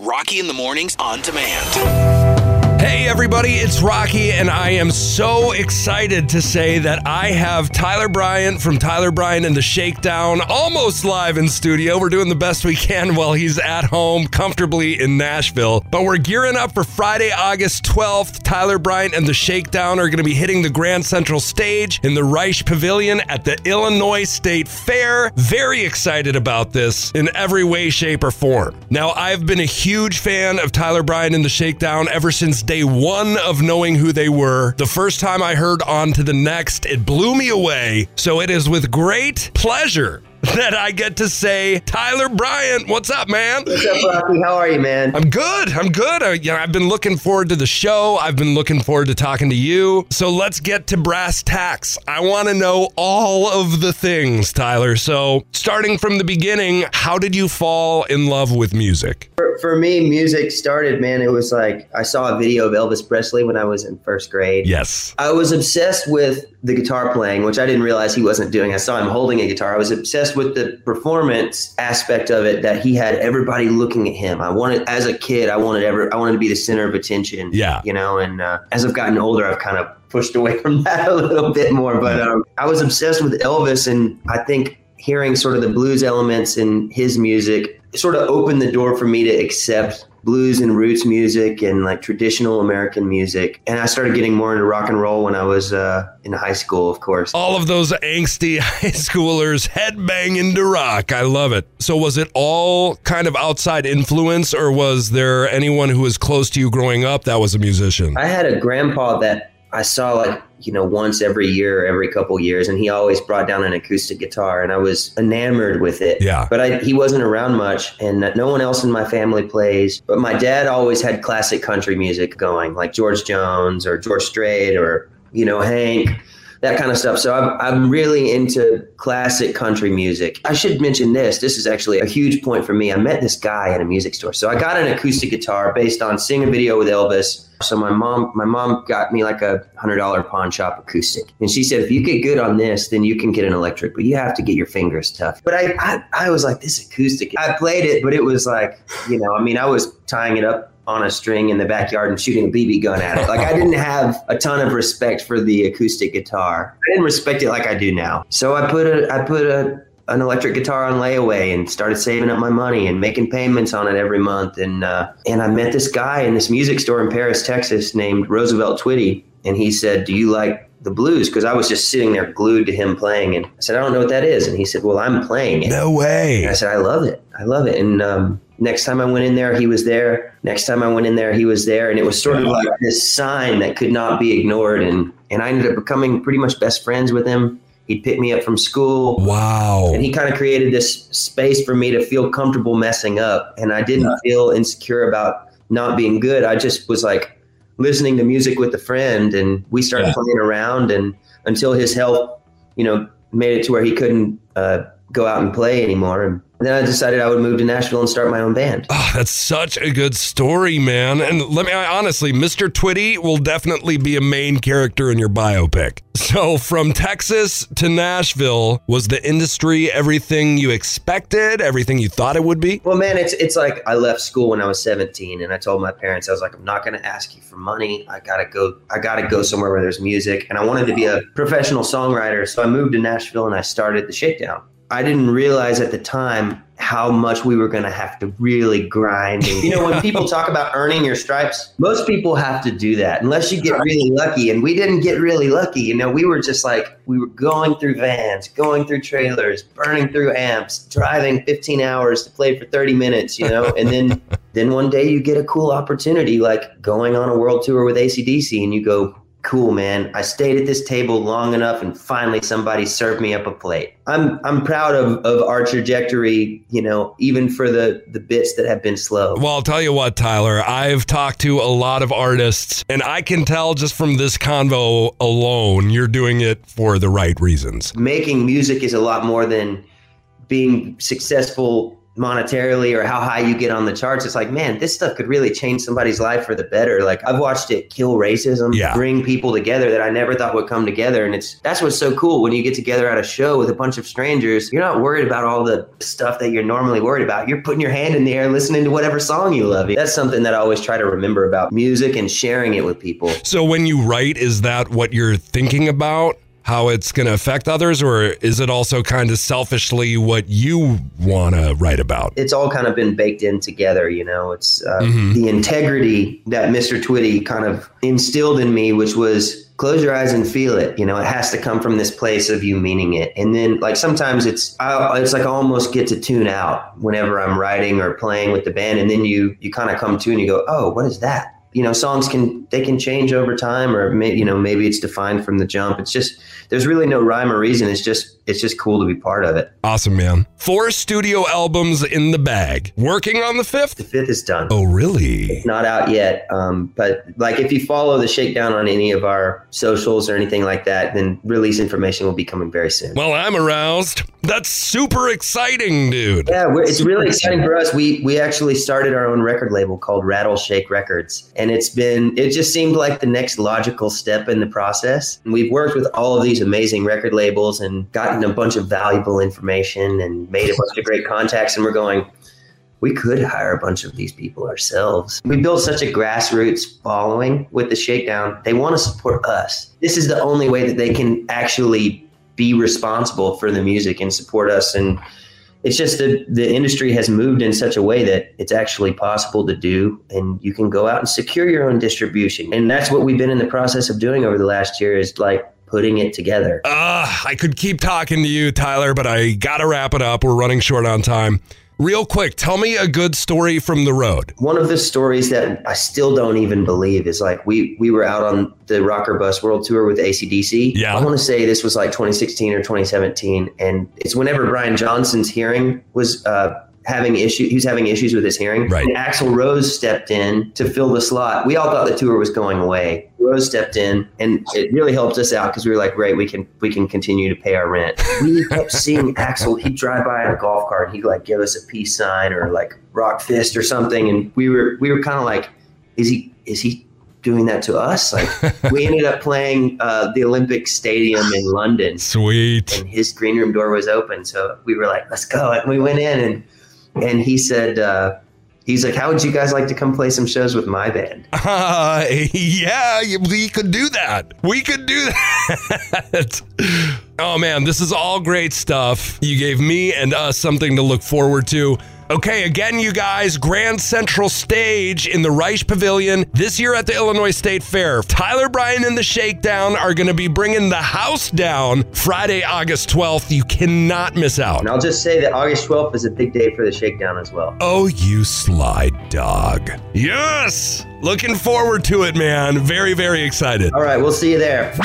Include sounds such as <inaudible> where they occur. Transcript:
Rocki in the Mornings on demand. Hey, everybody, it's Rocki, and I am so excited to say that I have Tyler Bryant from Tyler Bryant and the Shakedown almost live in studio. We're doing the best we can while he's at home comfortably in Nashville. But we're gearing up for Friday, August 12th. Tyler Bryant and the Shakedown are going to be hitting the Grand Central Stage in the Reich Pavilion at the Illinois State Fair. Very excited about this in every way, shape, or form. Now, I've been a huge fan of Tyler Bryant and the Shakedown ever since day one of knowing who they were. The first time I heard On to the Next, it blew me away. So it is with great pleasure <laughs> that I get to say, Tyler Bryant, what's up, man? What's up, Rocki? How are you, man? I'm good. I'm good. I, you know, I've been looking forward to the show. I've been looking forward to talking to you. So let's get to brass tacks. I want to know all of the things, Tyler. So starting from the beginning, how did you fall in love with music? For, for me, music started, man. It was like I saw a video of Elvis Presley when I was in first grade. Yes. I was obsessed with the guitar playing, which I didn't realize he wasn't doing. I saw him holding a guitar. I was obsessed with the performance aspect of it that he had everybody looking at him. I wanted, as a kid, I wanted ever, I wanted to be the center of attention. Yeah. You know, and uh, as I've gotten older, I've kind of pushed away <laughs> from that a little bit more. But um, I was obsessed with Elvis, and I think hearing sort of the blues elements in his music sort of opened the door for me to accept blues and roots music and like traditional American music. And I started getting more into rock and roll when I was uh, in high school, of course. All of those angsty <laughs> high schoolers headbanging to rock. I love it. So, was it all kind of outside influence, or was there anyone who was close to you growing up that was a musician? I had a grandpa that I saw like you know once every year, every couple years, and he always brought down an acoustic guitar, and I was enamored with it. Yeah. But I, he wasn't around much, and no one else in my family plays. But my dad always had classic country music going, like George Jones or George Strait or you know Hank that kind of stuff. So I'm, I'm really into classic country music. I should mention this. This is actually a huge point for me. I met this guy at a music store. So I got an acoustic guitar based on seeing a video with Elvis. So my mom, my mom got me like a hundred dollar pawn shop acoustic, and she said, if you get good on this, then you can get an electric, but you have to get your fingers tough. But I, I, I was like, this acoustic. I played it, but it was like, you know, I mean, I was tying it up on a string in the backyard and shooting a BB gun at it. Like I didn't have a ton of respect for the acoustic guitar. I didn't respect it like I do now. So I put a I put a an electric guitar on layaway and started saving up my money and making payments on it every month. And uh, and I met this guy in this music store in Paris, Texas, named Roosevelt Twitty, and he said, "Do you like the blues?" Because I was just sitting there glued to him playing, and I said, "I don't know what that is." And he said, "Well, I'm playing it." No way. And I said, "I love it. I love it." And um, next time I went in there, he was there. Next time I went in there, he was there, and it was sort of like this sign that could not be ignored. And and I ended up becoming pretty much best friends with him. He'd pick me up from school. Wow. And he kind of created this space for me to feel comfortable messing up. And I didn't feel insecure about not being good. I just was like listening to music with a friend and we started Yeah. playing around and until his health, you know, made it to where he couldn't uh, go out and play anymore. And then I decided I would move to Nashville and start my own band. Oh, that's such a good story, man. And let me I, honestly, Mr. Twitty will definitely be a main character in your biopic. So, from Texas to Nashville, was the industry everything you expected, everything you thought it would be? Well, man, it's it's like I left school when I was 17, and I told my parents I was like, I'm not going to ask you for money. I gotta go. I gotta go somewhere where there's music, and I wanted to be a professional songwriter. So I moved to Nashville and I started the Shakedown. I didn't realize at the time how much we were going to have to really grind. And, you know, when people talk about earning your stripes, most people have to do that unless you get really lucky. And we didn't get really lucky. You know, we were just like, we were going through vans, going through trailers, burning through amps, driving 15 hours to play for 30 minutes, you know, and then, <laughs> then one day you get a cool opportunity like going on a world tour with ACDC and you go, cool man. I stayed at this table long enough and finally somebody served me up a plate. I'm i'm proud of of our trajectory you know even for the the bits that have been slow. Well, I'll tell you what, Tyler, I've talked to a lot of artists, and I can tell just from this convo alone, you're doing it for the right reasons. making music is a lot more than being successful monetarily or how high you get on the charts. It's like, man, this stuff could really change somebody's life for the better. Like I've watched it kill racism, Yeah. bring people together that I never thought would come together. And it's that's what's so cool when you get together at a show with a bunch of strangers. You're not worried about all the stuff that you're normally worried about. You're putting your hand in the air, listening to whatever song you love. That's something that I always try to remember about music and sharing it with people. So when you write, is that what you're thinking about? How it's going to affect others, or is it also kind of selfishly what you want to write about? it's all kind of been baked in together. You know, it's uh, Mhm. the integrity that Mr. Twitty kind of instilled in me, which was close your eyes and feel it. You know, it has to come from this place of you meaning it. And then, like sometimes it's I, it's like I almost get to tune out whenever I'm writing or playing with the band, and then you you kind of come to and you go, oh, what is that? You know, songs can they can change over time, or may, you know maybe it's defined from the jump. It's just there's really no rhyme or reason. It's just it's just cool to be part of it. Awesome, man. Four studio albums in the bag. Working on the fifth. The fifth? is done. Oh, really? It's not out yet. Um, but like if you follow the shakedown on any of our socials or anything like that, then release information will be coming very soon. Well, I'm aroused. That's super exciting, dude. Yeah, it's really exciting for us. We we actually started our own record label called Rattle Shake Records, and it's been it just seemed like the next logical step in the process. And we've worked with all of these amazing record labels and gotten a bunch of valuable information and made a bunch of great contacts. And we're going, we could hire a bunch of these people ourselves. We built such a grassroots following with the Shakedown. They want to support us. This is the only way that they can actually be responsible for the music and support us. And it's just that the industry has moved in such a way that it's actually possible to do and you can go out and secure your own distribution. And that's what we've been in the process of doing over the last year is like putting it together. Uh, I could keep talking to you, Tyler, but I gotta wrap it up. We're running short on time. Real quick, tell me a good story from the road. One of the stories that I still don't even believe is like we we were out on the Rock or Bust World Tour with ACDC. Yeah. I want to say this was like 2016 or 2017, and it's whenever Brian Johnson's hearing was uh, having issue. He was having issues with his hearing. Right. And Axl Rose stepped in to fill the slot. We all thought the tour was going away. Rose stepped in, and it really helped us out because we were like, great, we can we can continue to pay our rent. We kept seeing Axl. He'd drive by in a golf cart. And he'd like give us a peace sign or like rock fist or something, and we were we were kind of like, is he is he doing that to us? Like we <laughs> ended up playing uh, the Olympic Stadium in London, Sweet. and his green room door was open. So we were like, let's go. And we went in and and he said, uh, he's like, how would you guys like to come play some shows with my band? Uh, <laughs> yeah, we could do that. We could do <laughs> that. oh man, this is all great stuff. You gave me and us something to look forward to. Okay, again, you guys, Grand Central Stage in the Reich Pavilion this year at the Illinois State Fair. Tyler Bryant and the Shakedown are going to be bringing the house down Friday, August 12th. You cannot miss out. And I'll just say that August 12th is a big day for the Shakedown as well. Oh, you slide dog. Yes! Looking forward to it, man. Very, very excited. All right, we'll see you there.